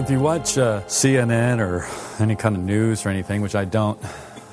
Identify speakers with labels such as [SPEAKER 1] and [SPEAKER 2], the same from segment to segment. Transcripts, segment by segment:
[SPEAKER 1] If you watch uh, CNN or any kind of news or anything, which I don't,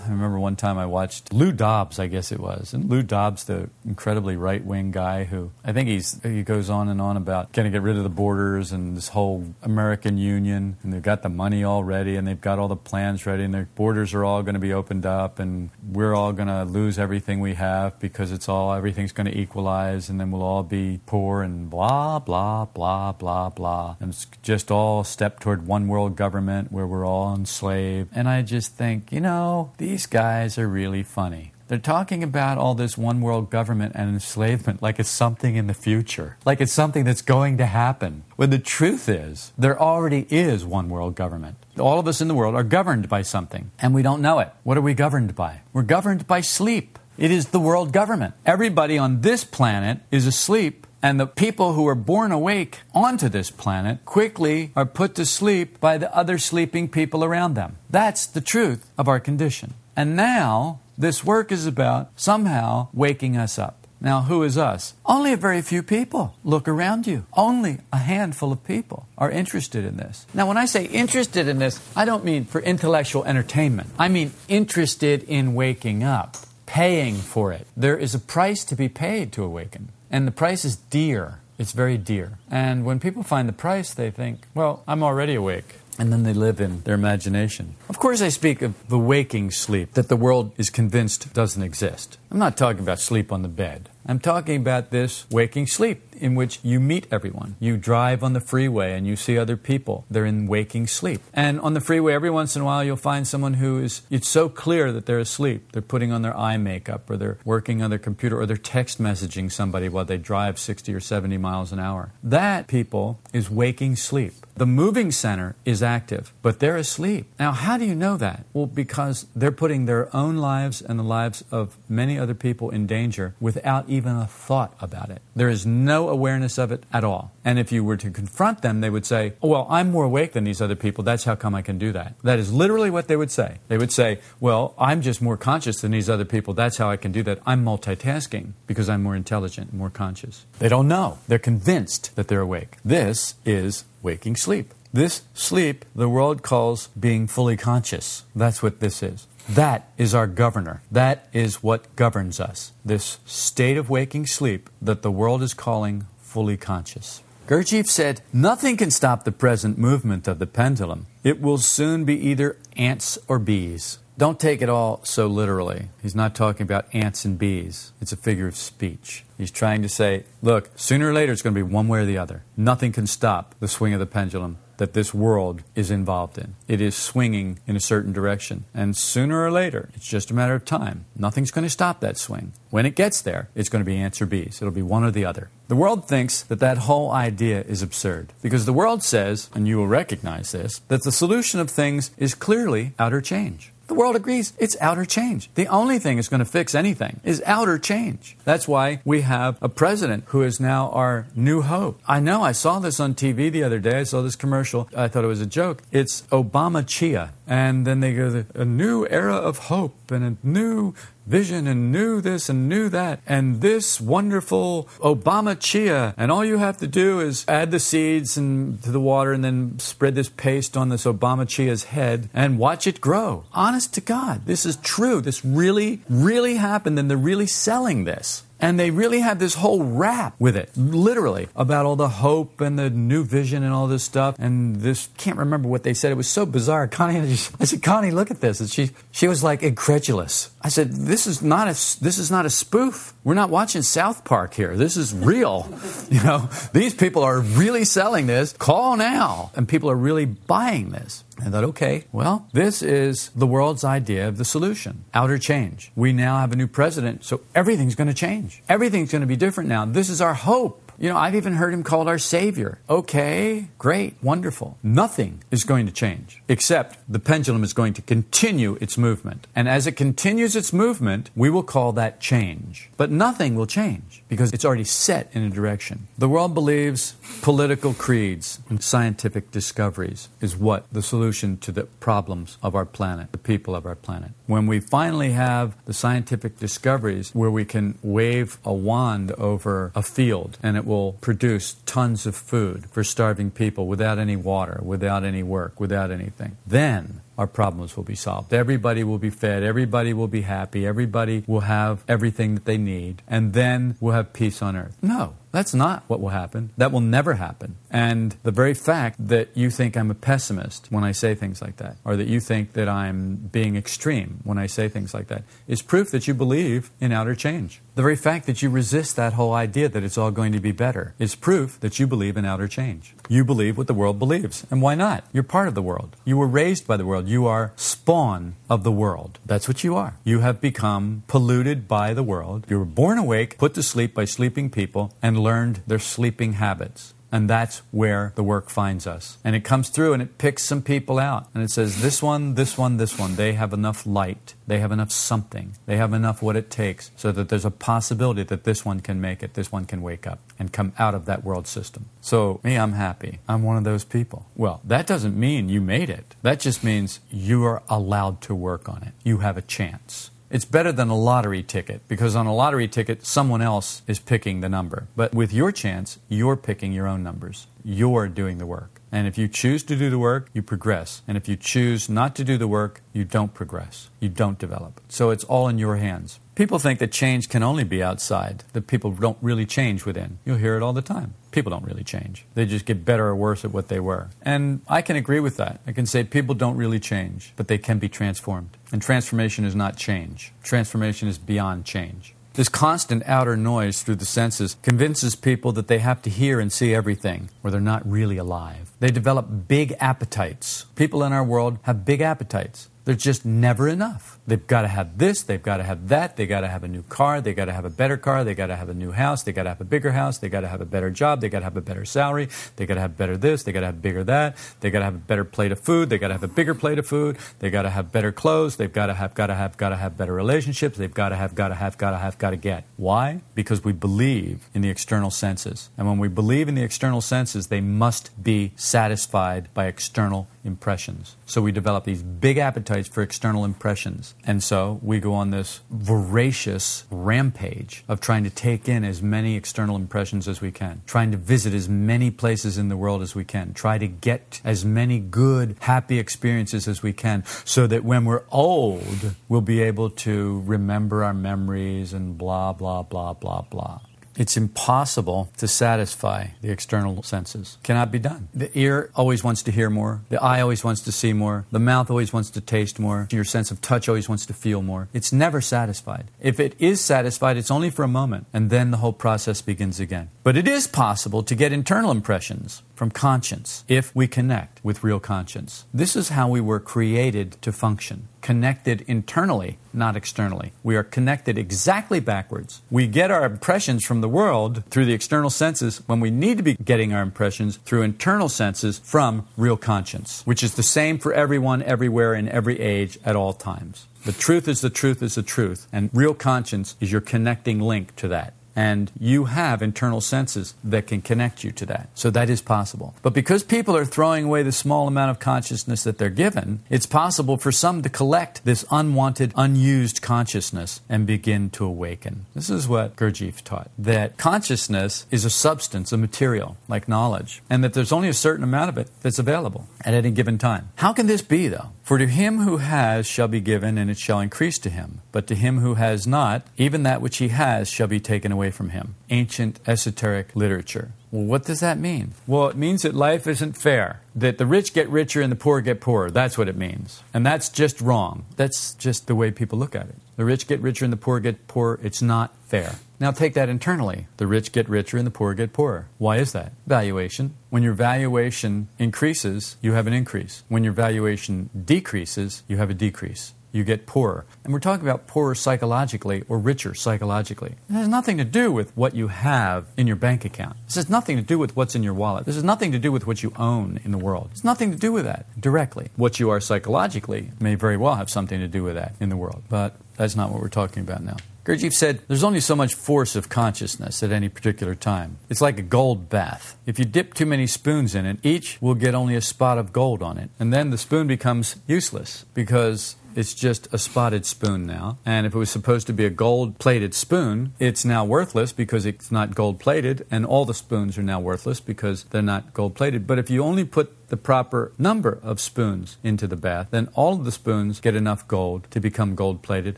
[SPEAKER 1] I remember one time I watched Lou Dobbs, I guess it was, and Lou Dobbs, the incredibly right wing guy who I think he's he goes on and on about going to get rid of the borders and this whole American Union, and they've got the money all ready and they've got all the plans ready, and their borders are all going to be opened up, and we're all going to lose everything we have because it's all everything's going to equalize, and then we'll all be poor and blah blah blah blah blah, and it's just all step toward one world government where we're all enslaved, and I just think you know these these guys are really funny. They're talking about all this one world government and enslavement like it's something in the future, like it's something that's going to happen. When the truth is, there already is one world government. All of us in the world are governed by something, and we don't know it. What are we governed by? We're governed by sleep. It is the world government. Everybody on this planet is asleep and the people who are born awake onto this planet quickly are put to sleep by the other sleeping people around them. That's the truth of our condition. And now, this work is about somehow waking us up. Now, who is us? Only a very few people. Look around you. Only a handful of people are interested in this. Now, when I say interested in this, I don't mean for intellectual entertainment. I mean interested in waking up, paying for it. There is a price to be paid to awaken, and the price is dear. It's very dear. And when people find the price, they think, well, I'm already awake and then they live in their imagination. Of course, I speak of the waking sleep that the world is convinced doesn't exist. I'm not talking about sleep on the bed. I'm talking about this waking sleep in which you meet everyone. You drive on the freeway and you see other people. They're in waking sleep. And on the freeway, every once in a while, you'll find someone who is, it's so clear that they're asleep. They're putting on their eye makeup or they're working on their computer or they're text messaging somebody while they drive 60 or 70 miles an hour. That, people, is waking sleep. The moving center is active, but they're asleep. Now, how do you know that? Well, because they're putting their own lives and the lives of many other people in danger without even a thought about it. There is no awareness of it at all. And if you were to confront them, they would say, oh, Well, I'm more awake than these other people. That's how come I can do that. That is literally what they would say. They would say, Well, I'm just more conscious than these other people. That's how I can do that. I'm multitasking because I'm more intelligent, more conscious. They don't know. They're convinced that they're awake. This is waking sleep. This sleep, the world calls being fully conscious. That's what this is. That is our governor. That is what governs us. This state of waking sleep that the world is calling fully conscious. Gurdjieff said, Nothing can stop the present movement of the pendulum. It will soon be either ants or bees. Don't take it all so literally. He's not talking about ants and bees. It's a figure of speech. He's trying to say, look, sooner or later it's going to be one way or the other. Nothing can stop the swing of the pendulum that this world is involved in. It is swinging in a certain direction. And sooner or later, it's just a matter of time. Nothing's going to stop that swing. When it gets there, it's going to be answer B's. It'll be one or the other. The world thinks that that whole idea is absurd because the world says, and you will recognize this, that the solution of things is clearly outer change. The world agrees it's outer change. The only thing that's going to fix anything is outer change. That's why we have a president who is now our new hope. I know I saw this on TV the other day. I saw this commercial. I thought it was a joke. It's Obama Chia. And then they go, a new era of hope and a new vision and new this and new that and this wonderful Obama chia and all you have to do is add the seeds and to the water and then spread this paste on this Obama chia's head and watch it grow. Honest to God, this is true. This really, really happened and they're really selling this. And they really had this whole rap with it, literally, about all the hope and the new vision and all this stuff. And this can't remember what they said. It was so bizarre. Connie, I, just, I said, Connie, look at this. And she she was like incredulous. I said, this is not a this is not a spoof. We're not watching South Park here. This is real. You know, these people are really selling this. Call now, and people are really buying this. I thought, okay, well, this is the world's idea of the solution outer change. We now have a new president, so everything's going to change. Everything's going to be different now. This is our hope. You know, I've even heard him called our Savior. Okay, great, wonderful. Nothing is going to change, except the pendulum is going to continue its movement. And as it continues its movement, we will call that change. But nothing will change because it's already set in a direction. The world believes political creeds and scientific discoveries is what the solution to the problems of our planet, the people of our planet. When we finally have the scientific discoveries where we can wave a wand over a field and it will produce tons of food for starving people without any water, without any work, without anything, then our problems will be solved. Everybody will be fed, everybody will be happy, everybody will have everything that they need, and then we'll have peace on earth. No, that's not what will happen. That will never happen. And the very fact that you think I'm a pessimist when I say things like that, or that you think that I'm being extreme when I say things like that, is proof that you believe in outer change. The very fact that you resist that whole idea that it's all going to be better is proof that you believe in outer change. You believe what the world believes. And why not? You're part of the world. You were raised by the world. You are spawn of the world. That's what you are. You have become polluted by the world. You were born awake, put to sleep by sleeping people, and learned their sleeping habits. And that's where the work finds us. And it comes through and it picks some people out. And it says, this one, this one, this one, they have enough light. They have enough something. They have enough what it takes so that there's a possibility that this one can make it, this one can wake up and come out of that world system. So, me, I'm happy. I'm one of those people. Well, that doesn't mean you made it. That just means you are allowed to work on it. You have a chance. It's better than a lottery ticket because on a lottery ticket, someone else is picking the number. But with your chance, you're picking your own numbers. You're doing the work. And if you choose to do the work, you progress. And if you choose not to do the work, you don't progress. You don't develop. So it's all in your hands. People think that change can only be outside, that people don't really change within. You'll hear it all the time. People don't really change. They just get better or worse at what they were. And I can agree with that. I can say people don't really change, but they can be transformed. And transformation is not change, transformation is beyond change. This constant outer noise through the senses convinces people that they have to hear and see everything, or they're not really alive. They develop big appetites. People in our world have big appetites. There's just never enough. They've got to have this, they've got to have that, they got to have a new car, they got to have a better car, they got to have a new house, they got to have a bigger house, they got to have a better job, they got to have a better salary, they got to have better this, they got to have bigger that, they got to have a better plate of food, they got to have a bigger plate of food, they got to have better clothes, they've got to have, got to have, got to have better relationships, they've got to have, got to have, got to have, got to get. Why? Because we believe in the external senses. And when we believe in the external senses, they must be satisfied by external impressions. So we develop these big appetites for external impressions. And so we go on this voracious rampage of trying to take in as many external impressions as we can, trying to visit as many places in the world as we can, try to get as many good, happy experiences as we can, so that when we're old, we'll be able to remember our memories and blah, blah, blah, blah, blah. It's impossible to satisfy the external senses. Cannot be done. The ear always wants to hear more. The eye always wants to see more. The mouth always wants to taste more. Your sense of touch always wants to feel more. It's never satisfied. If it is satisfied, it's only for a moment, and then the whole process begins again. But it is possible to get internal impressions from conscience if we connect with real conscience. This is how we were created to function connected internally, not externally. We are connected exactly backwards. We get our impressions from the world through the external senses when we need to be getting our impressions through internal senses from real conscience, which is the same for everyone, everywhere, in every age, at all times. The truth is the truth is the truth, and real conscience is your connecting link to that. And you have internal senses that can connect you to that. So that is possible. But because people are throwing away the small amount of consciousness that they're given, it's possible for some to collect this unwanted, unused consciousness and begin to awaken. This is what Gurdjieff taught that consciousness is a substance, a material, like knowledge, and that there's only a certain amount of it that's available at any given time. How can this be, though? For to him who has shall be given, and it shall increase to him. But to him who has not, even that which he has shall be taken away from him. Ancient esoteric literature. Well, what does that mean? Well, it means that life isn't fair, that the rich get richer and the poor get poorer. That's what it means. And that's just wrong. That's just the way people look at it. The rich get richer and the poor get poorer. It's not fair. Now take that internally. The rich get richer and the poor get poorer. Why is that? Valuation. When your valuation increases, you have an increase. When your valuation decreases, you have a decrease. you get poorer. And we're talking about poorer psychologically or richer psychologically. It has nothing to do with what you have in your bank account. This has nothing to do with what's in your wallet. This has nothing to do with what you own in the world. It's nothing to do with that directly. What you are psychologically may very well have something to do with that in the world. But that's not what we're talking about now. Gurdjieff said, There's only so much force of consciousness at any particular time. It's like a gold bath. If you dip too many spoons in it, each will get only a spot of gold on it. And then the spoon becomes useless because it's just a spotted spoon now. And if it was supposed to be a gold plated spoon, it's now worthless because it's not gold plated, and all the spoons are now worthless because they're not gold plated. But if you only put the proper number of spoons into the bath, then all of the spoons get enough gold to become gold plated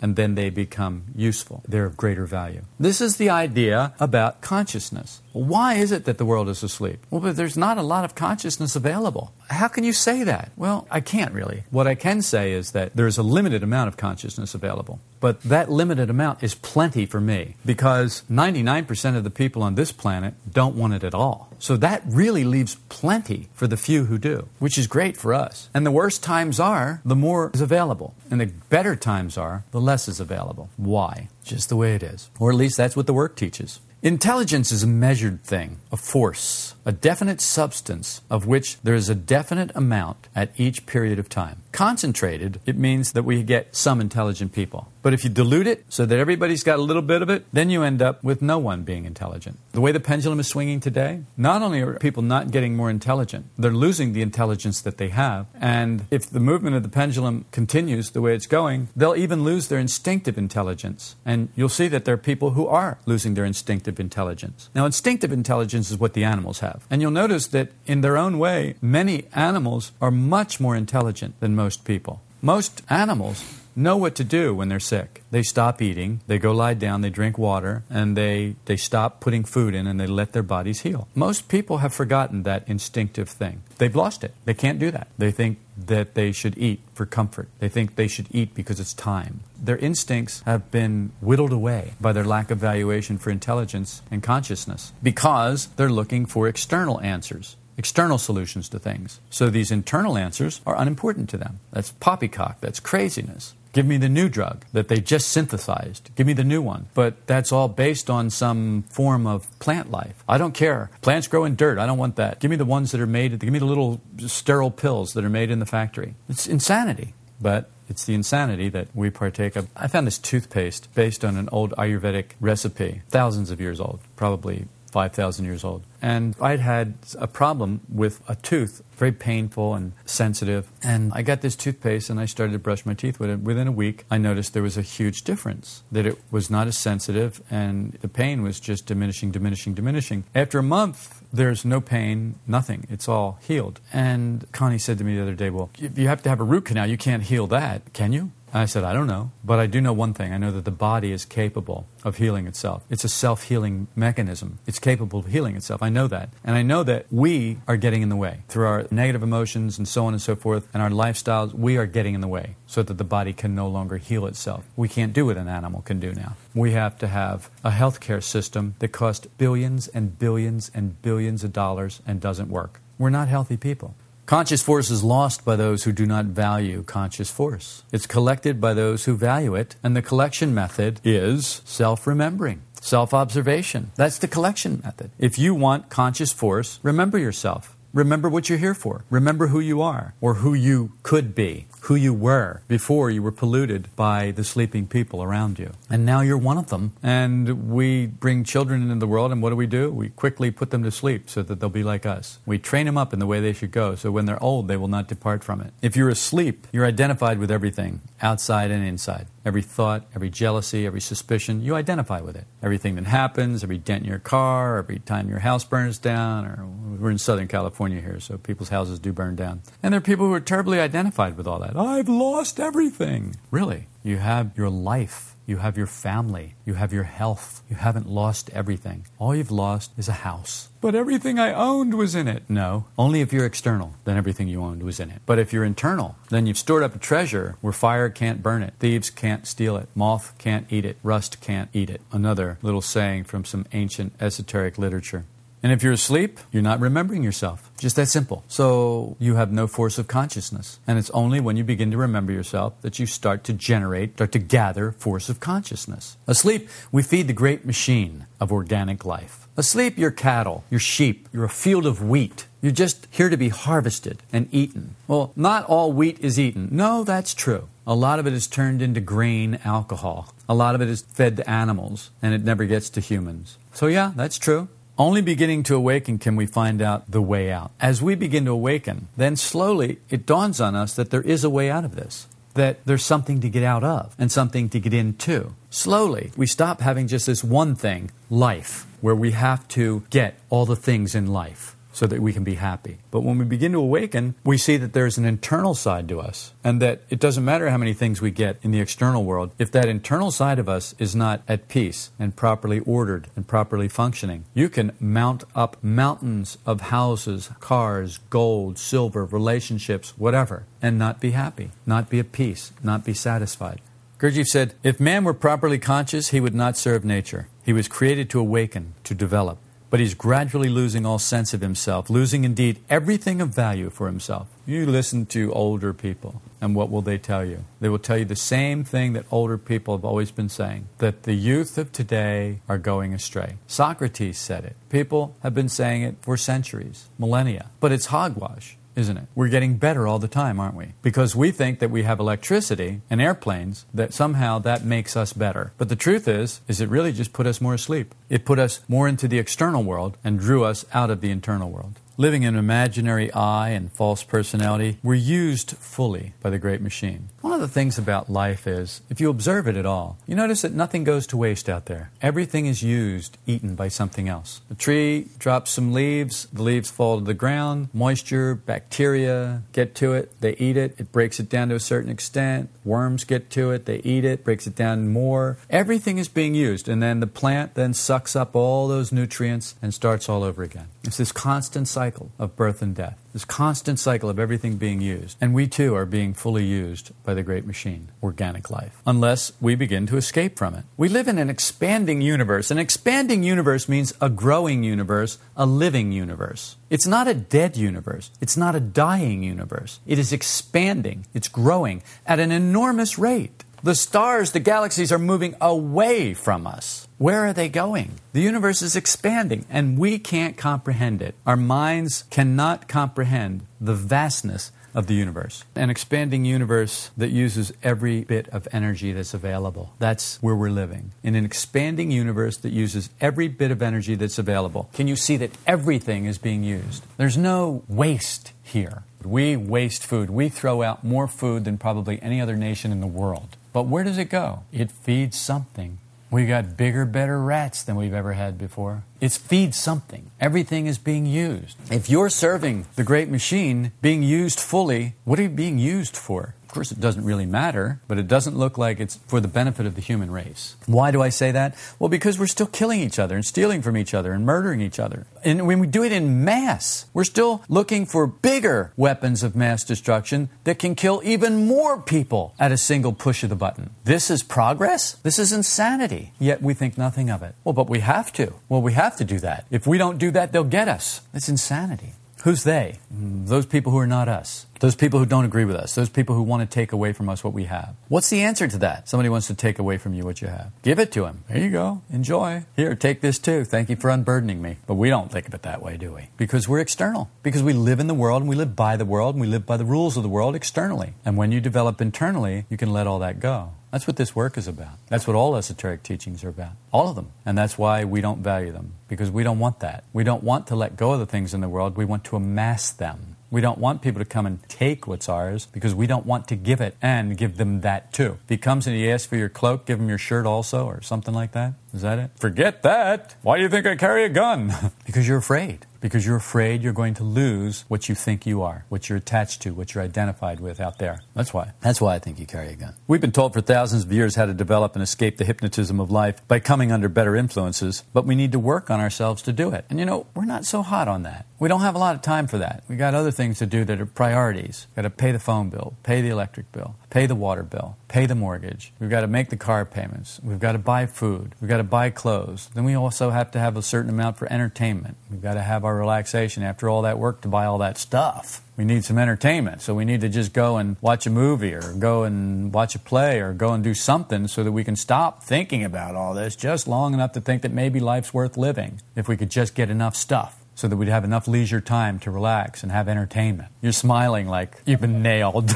[SPEAKER 1] and then they become useful. They're of greater value. This is the idea about consciousness. Why is it that the world is asleep? Well, but there's not a lot of consciousness available. How can you say that? Well, I can't really. What I can say is that there's a limited amount of consciousness available. But that limited amount is plenty for me because 99% of the people on this planet don't want it at all. So that really leaves plenty for the few who do, which is great for us. And the worse times are, the more is available. And the better times are, the less is available. Why? Just the way it is. Or at least that's what the work teaches. Intelligence is a measured thing, a force, a definite substance of which there is a definite amount at each period of time. Concentrated, it means that we get some intelligent people. But if you dilute it so that everybody's got a little bit of it, then you end up with no one being intelligent. The way the pendulum is swinging today, not only are people not getting more intelligent, they're losing the intelligence that they have. And if the movement of the pendulum continues the way it's going, they'll even lose their instinctive intelligence. And you'll see that there are people who are losing their instinctive intelligence. Now, instinctive intelligence is what the animals have. And you'll notice that in their own way, many animals are much more intelligent than most people. Most animals know what to do when they're sick. They stop eating, they go lie down, they drink water, and they, they stop putting food in and they let their bodies heal. Most people have forgotten that instinctive thing. They've lost it. They can't do that. They think that they should eat for comfort. They think they should eat because it's time. Their instincts have been whittled away by their lack of valuation for intelligence and consciousness because they're looking for external answers external solutions to things. So these internal answers are unimportant to them. That's poppycock, that's craziness. Give me the new drug that they just synthesized. Give me the new one. But that's all based on some form of plant life. I don't care. Plants grow in dirt. I don't want that. Give me the ones that are made, give me the little sterile pills that are made in the factory. It's insanity. But it's the insanity that we partake of. I found this toothpaste based on an old Ayurvedic recipe, thousands of years old, probably 5,000 years old. And I'd had a problem with a tooth, very painful and sensitive. And I got this toothpaste and I started to brush my teeth with it. Within a week, I noticed there was a huge difference, that it was not as sensitive and the pain was just diminishing, diminishing, diminishing. After a month, there's no pain, nothing. It's all healed. And Connie said to me the other day, Well, if you have to have a root canal. You can't heal that, can you? I said, I don't know, but I do know one thing. I know that the body is capable of healing itself. It's a self healing mechanism. It's capable of healing itself. I know that. And I know that we are getting in the way through our negative emotions and so on and so forth and our lifestyles. We are getting in the way so that the body can no longer heal itself. We can't do what an animal can do now. We have to have a healthcare system that costs billions and billions and billions of dollars and doesn't work. We're not healthy people. Conscious force is lost by those who do not value conscious force. It's collected by those who value it, and the collection method is self remembering. Self observation. That's the collection method. If you want conscious force, remember yourself. Remember what you're here for. Remember who you are or who you could be, who you were before you were polluted by the sleeping people around you. And now you're one of them. And we bring children into the world, and what do we do? We quickly put them to sleep so that they'll be like us. We train them up in the way they should go so when they're old, they will not depart from it. If you're asleep, you're identified with everything, outside and inside. Every thought, every jealousy, every suspicion, you identify with it. Everything that happens, every dent in your car, every time your house burns down, or we're in Southern California here, so people's houses do burn down. And there are people who are terribly identified with all that. I've lost everything. Really? You have your life. You have your family. You have your health. You haven't lost everything. All you've lost is a house. But everything I owned was in it. No. Only if you're external, then everything you owned was in it. But if you're internal, then you've stored up a treasure where fire can't burn it, thieves can't steal it, moth can't eat it, rust can't eat it. Another little saying from some ancient esoteric literature. And if you're asleep, you're not remembering yourself. Just that simple. So you have no force of consciousness. And it's only when you begin to remember yourself that you start to generate, start to gather force of consciousness. Asleep, we feed the great machine of organic life. Asleep, you're cattle, you're sheep, you're a field of wheat. You're just here to be harvested and eaten. Well, not all wheat is eaten. No, that's true. A lot of it is turned into grain alcohol. A lot of it is fed to animals, and it never gets to humans. So, yeah, that's true. Only beginning to awaken can we find out the way out. As we begin to awaken, then slowly it dawns on us that there is a way out of this, that there's something to get out of and something to get into. Slowly, we stop having just this one thing, life, where we have to get all the things in life so that we can be happy. But when we begin to awaken, we see that there's an internal side to us, and that it doesn't matter how many things we get in the external world. If that internal side of us is not at peace and properly ordered and properly functioning, you can mount up mountains of houses, cars, gold, silver, relationships, whatever, and not be happy, not be at peace, not be satisfied. Gurdjieff said, If man were properly conscious, he would not serve nature. He was created to awaken, to develop but he's gradually losing all sense of himself, losing indeed everything of value for himself. You listen to older people, and what will they tell you? They will tell you the same thing that older people have always been saying that the youth of today are going astray. Socrates said it. People have been saying it for centuries, millennia, but it's hogwash isn't it? We're getting better all the time, aren't we? Because we think that we have electricity and airplanes that somehow that makes us better. But the truth is, is it really just put us more asleep. It put us more into the external world and drew us out of the internal world living in an imaginary I and false personality, were used fully by the great machine. One of the things about life is, if you observe it at all, you notice that nothing goes to waste out there. Everything is used, eaten by something else. A tree drops some leaves, the leaves fall to the ground, moisture, bacteria get to it, they eat it, it breaks it down to a certain extent, worms get to it, they eat it, breaks it down more. Everything is being used, and then the plant then sucks up all those nutrients and starts all over again. It's this constant cycle of birth and death, this constant cycle of everything being used. And we too are being fully used by the great machine, organic life, unless we begin to escape from it. We live in an expanding universe. An expanding universe means a growing universe, a living universe. It's not a dead universe. It's not a dying universe. It is expanding. It's growing at an enormous rate. The stars, the galaxies are moving away from us. Where are they going? The universe is expanding and we can't comprehend it. Our minds cannot comprehend the vastness of the universe. An expanding universe that uses every bit of energy that's available. That's where we're living. In an expanding universe that uses every bit of energy that's available. Can you see that everything is being used? There's no waste here. We waste food. We throw out more food than probably any other nation in the world. But where does it go? It feeds something. We've got bigger, better rats than we've ever had before. It feeds something. Everything is being used. If you're serving the great machine being used fully, what are you being used for? Of course, it doesn't really matter, but it doesn't look like it's for the benefit of the human race. Why do I say that? Well, because we're still killing each other and stealing from each other and murdering each other. And when we do it in mass, we're still looking for bigger weapons of mass destruction that can kill even more people at a single push of the button. This is progress? This is insanity. Yet we think nothing of it. Well, but we have to. Well, we have to do that. If we don't do that, they'll get us. It's insanity. Who's they? Those people who are not us. Those people who don't agree with us. Those people who want to take away from us what we have. What's the answer to that? Somebody wants to take away from you what you have. Give it to him. Here you go. Enjoy. Here, take this too. Thank you for unburdening me. But we don't think of it that way, do we? Because we're external. Because we live in the world and we live by the world and we live by the rules of the world externally. And when you develop internally, you can let all that go. That's what this work is about. That's what all esoteric teachings are about. All of them. And that's why we don't value them, because we don't want that. We don't want to let go of the things in the world, we want to amass them. We don't want people to come and take what's ours because we don't want to give it and give them that too. If he comes and he asks for your cloak, give him your shirt also or something like that. Is that it? Forget that. Why do you think I carry a gun? because you're afraid. Because you're afraid you're going to lose what you think you are, what you're attached to, what you're identified with out there. That's why. That's why I think you carry a gun. We've been told for thousands of years how to develop and escape the hypnotism of life by coming under better influences, but we need to work on ourselves to do it. And you know, we're not so hot on that. We don't have a lot of time for that. We got other things to do that are priorities. We've Got to pay the phone bill, pay the electric bill, pay the water bill, pay the mortgage. We've got to make the car payments. We've got to buy food. We've got to buy clothes. Then we also have to have a certain amount for entertainment. We've got to have our relaxation after all that work to buy all that stuff. We need some entertainment. So we need to just go and watch a movie or go and watch a play or go and do something so that we can stop thinking about all this just long enough to think that maybe life's worth living if we could just get enough stuff so that we'd have enough leisure time to relax and have entertainment. You're smiling like you've been nailed.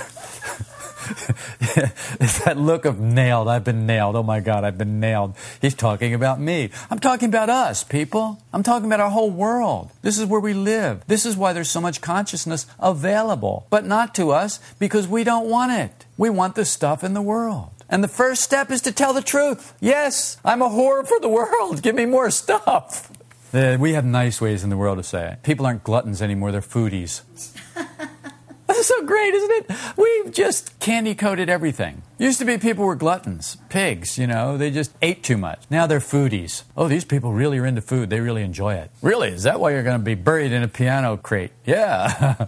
[SPEAKER 1] it's that look of nailed. I've been nailed. Oh my God, I've been nailed. He's talking about me. I'm talking about us, people. I'm talking about our whole world. This is where we live. This is why there's so much consciousness available, but not to us because we don't want it. We want the stuff in the world. And the first step is to tell the truth. Yes, I'm a whore for the world. Give me more stuff. We have nice ways in the world to say it. People aren't gluttons anymore, they're foodies. That's so great, isn't it? We've just candy coated everything. Used to be people were gluttons, pigs, you know, they just ate too much. Now they're foodies. Oh, these people really are into food. They really enjoy it. Really? Is that why you're going to be buried in a piano crate? Yeah.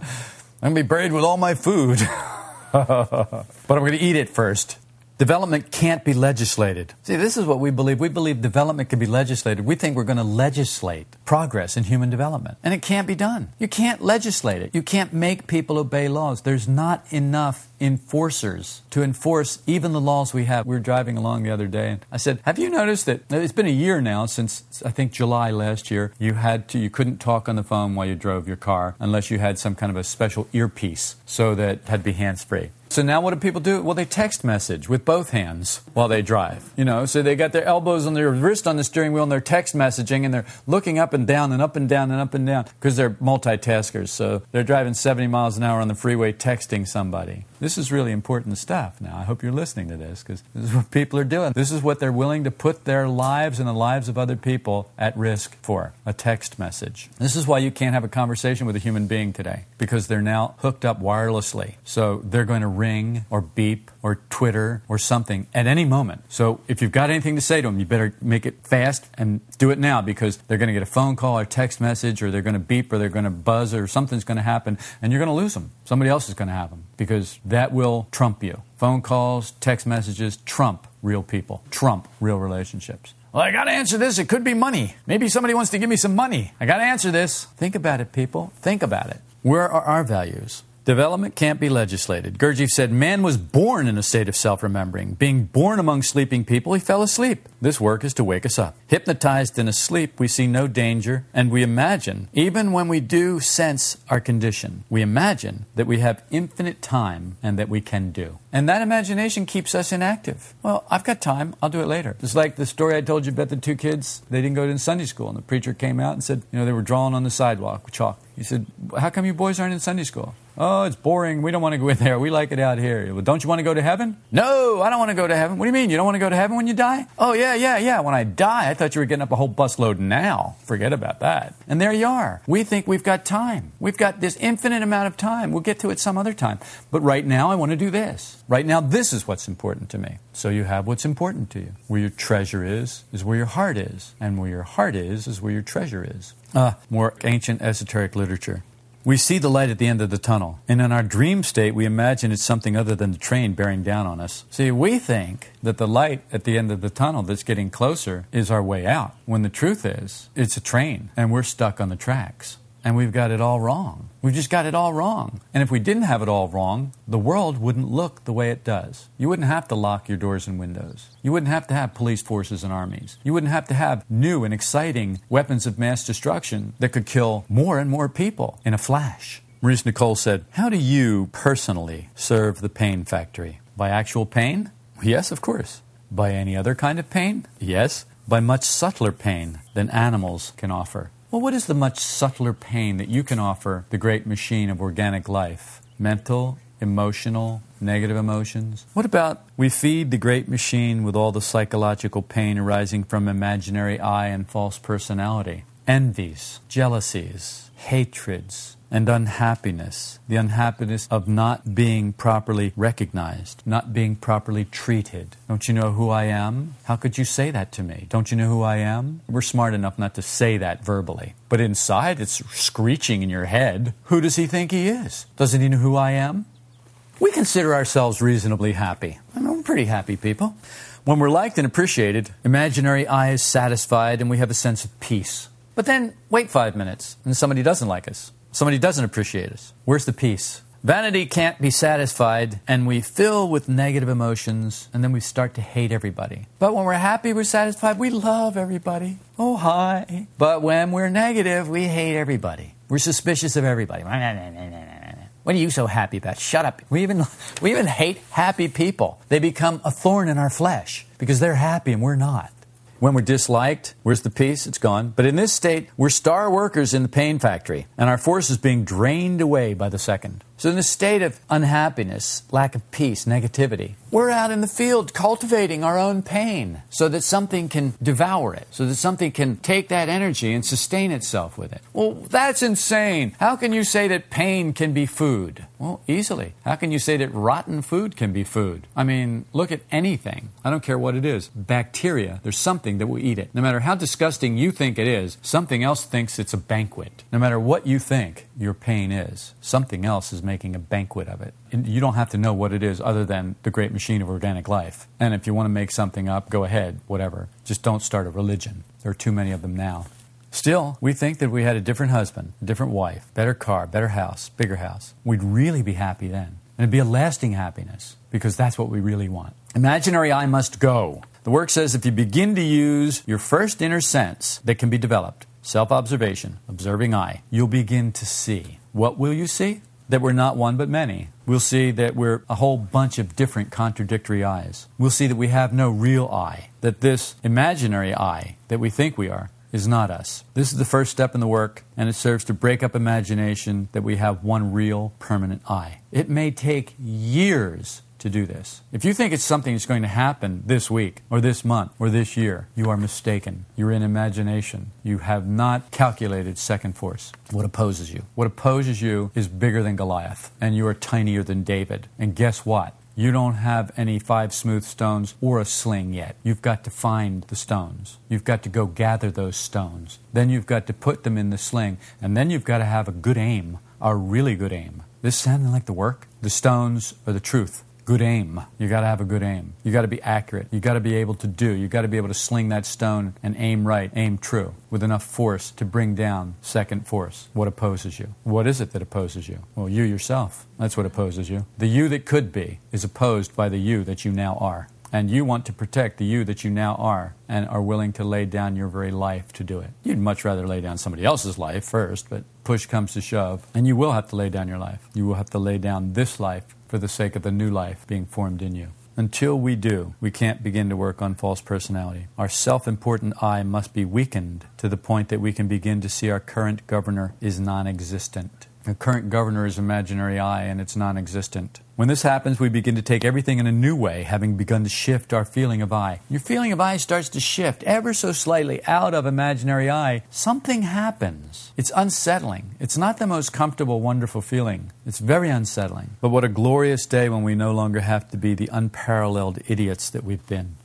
[SPEAKER 1] I'm going to be buried with all my food. but I'm going to eat it first. Development can't be legislated. See, this is what we believe. We believe development can be legislated. We think we're going to legislate progress in human development. And it can't be done. You can't legislate it. You can't make people obey laws. There's not enough enforcers to enforce even the laws we have. We were driving along the other day and I said, "Have you noticed that it's been a year now since I think July last year you had to you couldn't talk on the phone while you drove your car unless you had some kind of a special earpiece so that had to be hands-free." So now what do people do? Well, they text message with both hands while they drive. You know, so they got their elbows on their wrist on the steering wheel and they're text messaging and they're looking up and down and up and down and up and down because they're multitaskers. So they're driving 70 miles an hour on the freeway texting somebody. This is really important stuff. Now, I hope you're listening to this because this is what people are doing. This is what they're willing to put their lives and the lives of other people at risk for a text message. This is why you can't have a conversation with a human being today because they're now hooked up wirelessly. So they're going to ring or beep or Twitter or something at any moment. So if you've got anything to say to them, you better make it fast and do it now because they're going to get a phone call or text message or they're going to beep or they're going to buzz or something's going to happen and you're going to lose them. Somebody else is going to have them because that will trump you. Phone calls, text messages trump real people, trump real relationships. Well, I got to answer this. It could be money. Maybe somebody wants to give me some money. I got to answer this. Think about it, people. Think about it. Where are our values? Development can't be legislated. Gurdjieff said, Man was born in a state of self remembering. Being born among sleeping people, he fell asleep. This work is to wake us up. Hypnotized in a sleep, we see no danger, and we imagine, even when we do sense our condition, we imagine that we have infinite time and that we can do. And that imagination keeps us inactive. Well, I've got time, I'll do it later. It's like the story I told you about the two kids. They didn't go to Sunday school, and the preacher came out and said, You know, they were drawing on the sidewalk with chalk. He said, How come you boys aren't in Sunday school? Oh, it's boring. We don't want to go in there. We like it out here. Well, don't you want to go to heaven? No, I don't want to go to heaven. What do you mean? You don't want to go to heaven when you die? Oh, yeah, yeah, yeah. When I die, I thought you were getting up a whole busload now. Forget about that. And there you are. We think we've got time. We've got this infinite amount of time. We'll get to it some other time. But right now, I want to do this. Right now, this is what's important to me. So you have what's important to you. Where your treasure is, is where your heart is. And where your heart is, is where your treasure is. Ah, more ancient esoteric literature. We see the light at the end of the tunnel, and in our dream state, we imagine it's something other than the train bearing down on us. See, we think that the light at the end of the tunnel that's getting closer is our way out, when the truth is, it's a train, and we're stuck on the tracks and we've got it all wrong. We've just got it all wrong. And if we didn't have it all wrong, the world wouldn't look the way it does. You wouldn't have to lock your doors and windows. You wouldn't have to have police forces and armies. You wouldn't have to have new and exciting weapons of mass destruction that could kill more and more people in a flash. Maurice Nicoll said, How do you personally serve the pain factory? By actual pain? Yes, of course. By any other kind of pain? Yes. By much subtler pain than animals can offer. Well, what is the much subtler pain that you can offer the great machine of organic life? Mental, emotional, negative emotions? What about we feed the great machine with all the psychological pain arising from imaginary I and false personality? envies, jealousies, hatreds, and unhappiness. The unhappiness of not being properly recognized, not being properly treated. Don't you know who I am? How could you say that to me? Don't you know who I am? We're smart enough not to say that verbally. But inside, it's screeching in your head. Who does he think he is? Doesn't he know who I am? We consider ourselves reasonably happy. I mean, we're pretty happy people. When we're liked and appreciated, imaginary I is satisfied and we have a sense of peace. But then wait five minutes and somebody doesn't like us. Somebody doesn't appreciate us. Where's the peace? Vanity can't be satisfied, and we fill with negative emotions, and then we start to hate everybody. But when we're happy, we're satisfied, we love everybody. Oh, hi. But when we're negative, we hate everybody. We're suspicious of everybody. What are you so happy about? Shut up. We even, we even hate happy people. They become a thorn in our flesh because they're happy and we're not. When we're disliked, where's the peace? It's gone. But in this state, we're star workers in the pain factory, and our force is being drained away by the second. So, in a state of unhappiness, lack of peace, negativity, we're out in the field cultivating our own pain so that something can devour it, so that something can take that energy and sustain itself with it. Well, that's insane. How can you say that pain can be food? Well, easily. How can you say that rotten food can be food? I mean, look at anything. I don't care what it is. Bacteria, there's something that will eat it. No matter how disgusting you think it is, something else thinks it's a banquet. No matter what you think your pain is, something else is making a banquet of it. And you don't have to know what it is other than the great machine of organic life. And if you want to make something up, go ahead, whatever. Just don't start a religion. There are too many of them now. Still, we think that we had a different husband, a different wife, better car, better house, bigger house. We'd really be happy then. And it'd be a lasting happiness because that's what we really want. Imaginary I must go. The work says if you begin to use your first inner sense that can be developed, self observation, observing I, you'll begin to see. What will you see? That we're not one but many. We'll see that we're a whole bunch of different contradictory I's. We'll see that we have no real I, that this imaginary I that we think we are is not us. This is the first step in the work, and it serves to break up imagination that we have one real permanent I. It may take years to do this. If you think it's something that's going to happen this week or this month or this year, you are mistaken. You're in imagination. You have not calculated second force. What opposes you? What opposes you is bigger than Goliath, and you are tinier than David. And guess what? You don't have any five smooth stones or a sling yet. You've got to find the stones. You've got to go gather those stones. Then you've got to put them in the sling. And then you've got to have a good aim, a really good aim. This sounding like the work? The stones are the truth good aim. You got to have a good aim. You got to be accurate. You got to be able to do. You got to be able to sling that stone and aim right, aim true, with enough force to bring down second force. What opposes you? What is it that opposes you? Well, you yourself. That's what opposes you. The you that could be is opposed by the you that you now are. And you want to protect the you that you now are and are willing to lay down your very life to do it. You'd much rather lay down somebody else's life first, but push comes to shove, and you will have to lay down your life. You will have to lay down this life for the sake of the new life being formed in you. Until we do, we can't begin to work on false personality. Our self important I must be weakened to the point that we can begin to see our current governor is non existent. The current governor is imaginary I and it's non existent. When this happens, we begin to take everything in a new way, having begun to shift our feeling of I. Your feeling of I starts to shift ever so slightly out of imaginary I. Something happens. It's unsettling. It's not the most comfortable, wonderful feeling. It's very unsettling. But what a glorious day when we no longer have to be the unparalleled idiots that we've been.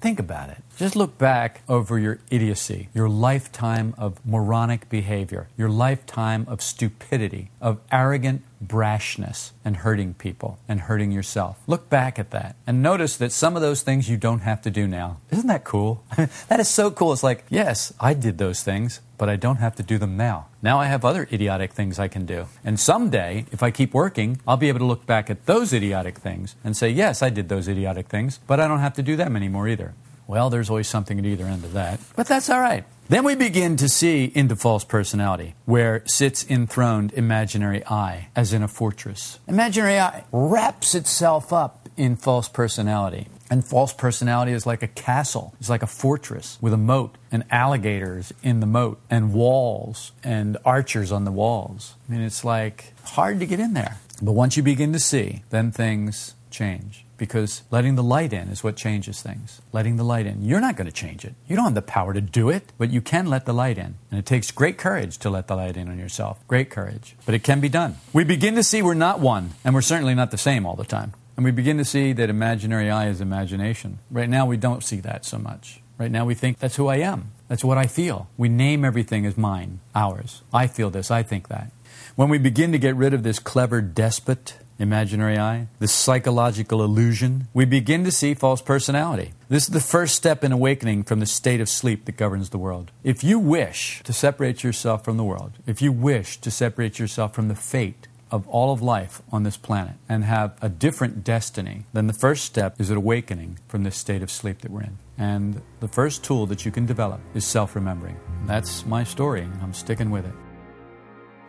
[SPEAKER 1] Think about it. Just look back over your idiocy, your lifetime of moronic behavior, your lifetime of stupidity, of arrogant brashness and hurting people and hurting yourself. Look back at that and notice that some of those things you don't have to do now. Isn't that cool? that is so cool. It's like, yes, I did those things, but I don't have to do them now. Now I have other idiotic things I can do. And someday, if I keep working, I'll be able to look back at those idiotic things and say, yes, I did those idiotic things, but I don't have to do them anymore either. Well, there's always something at either end of that. But that's all right. Then we begin to see into false personality, where sits enthroned imaginary I, as in a fortress. Imaginary I wraps itself up in false personality. And false personality is like a castle, it's like a fortress with a moat and alligators in the moat and walls and archers on the walls. I mean, it's like hard to get in there. But once you begin to see, then things change. Because letting the light in is what changes things. Letting the light in. You're not going to change it. You don't have the power to do it, but you can let the light in. And it takes great courage to let the light in on yourself. Great courage. But it can be done. We begin to see we're not one, and we're certainly not the same all the time. And we begin to see that imaginary I is imagination. Right now, we don't see that so much. Right now, we think that's who I am. That's what I feel. We name everything as mine, ours. I feel this, I think that. When we begin to get rid of this clever despot, imaginary I, this psychological illusion, we begin to see false personality. This is the first step in awakening from the state of sleep that governs the world. If you wish to separate yourself from the world, if you wish to separate yourself from the fate of all of life on this planet and have a different destiny, then the first step is an awakening from this state of sleep that we're in. And the first tool that you can develop is self remembering. That's my story, and I'm sticking with it.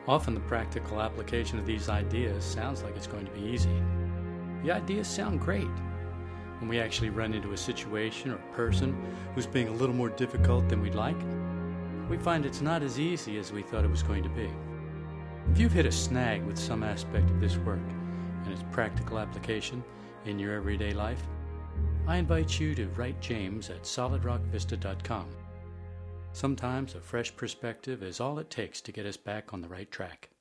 [SPEAKER 2] Often the practical application of these ideas sounds like it's going to be easy. The ideas sound great. When we actually run into a situation or a person who's being a little more difficult than we'd like, we find it's not as easy as we thought it was going to be. If you've hit a snag with some aspect of this work and its practical application in your everyday life, I invite you to write James at solidrockvista.com. Sometimes a fresh perspective is all it takes to get us back on the right track.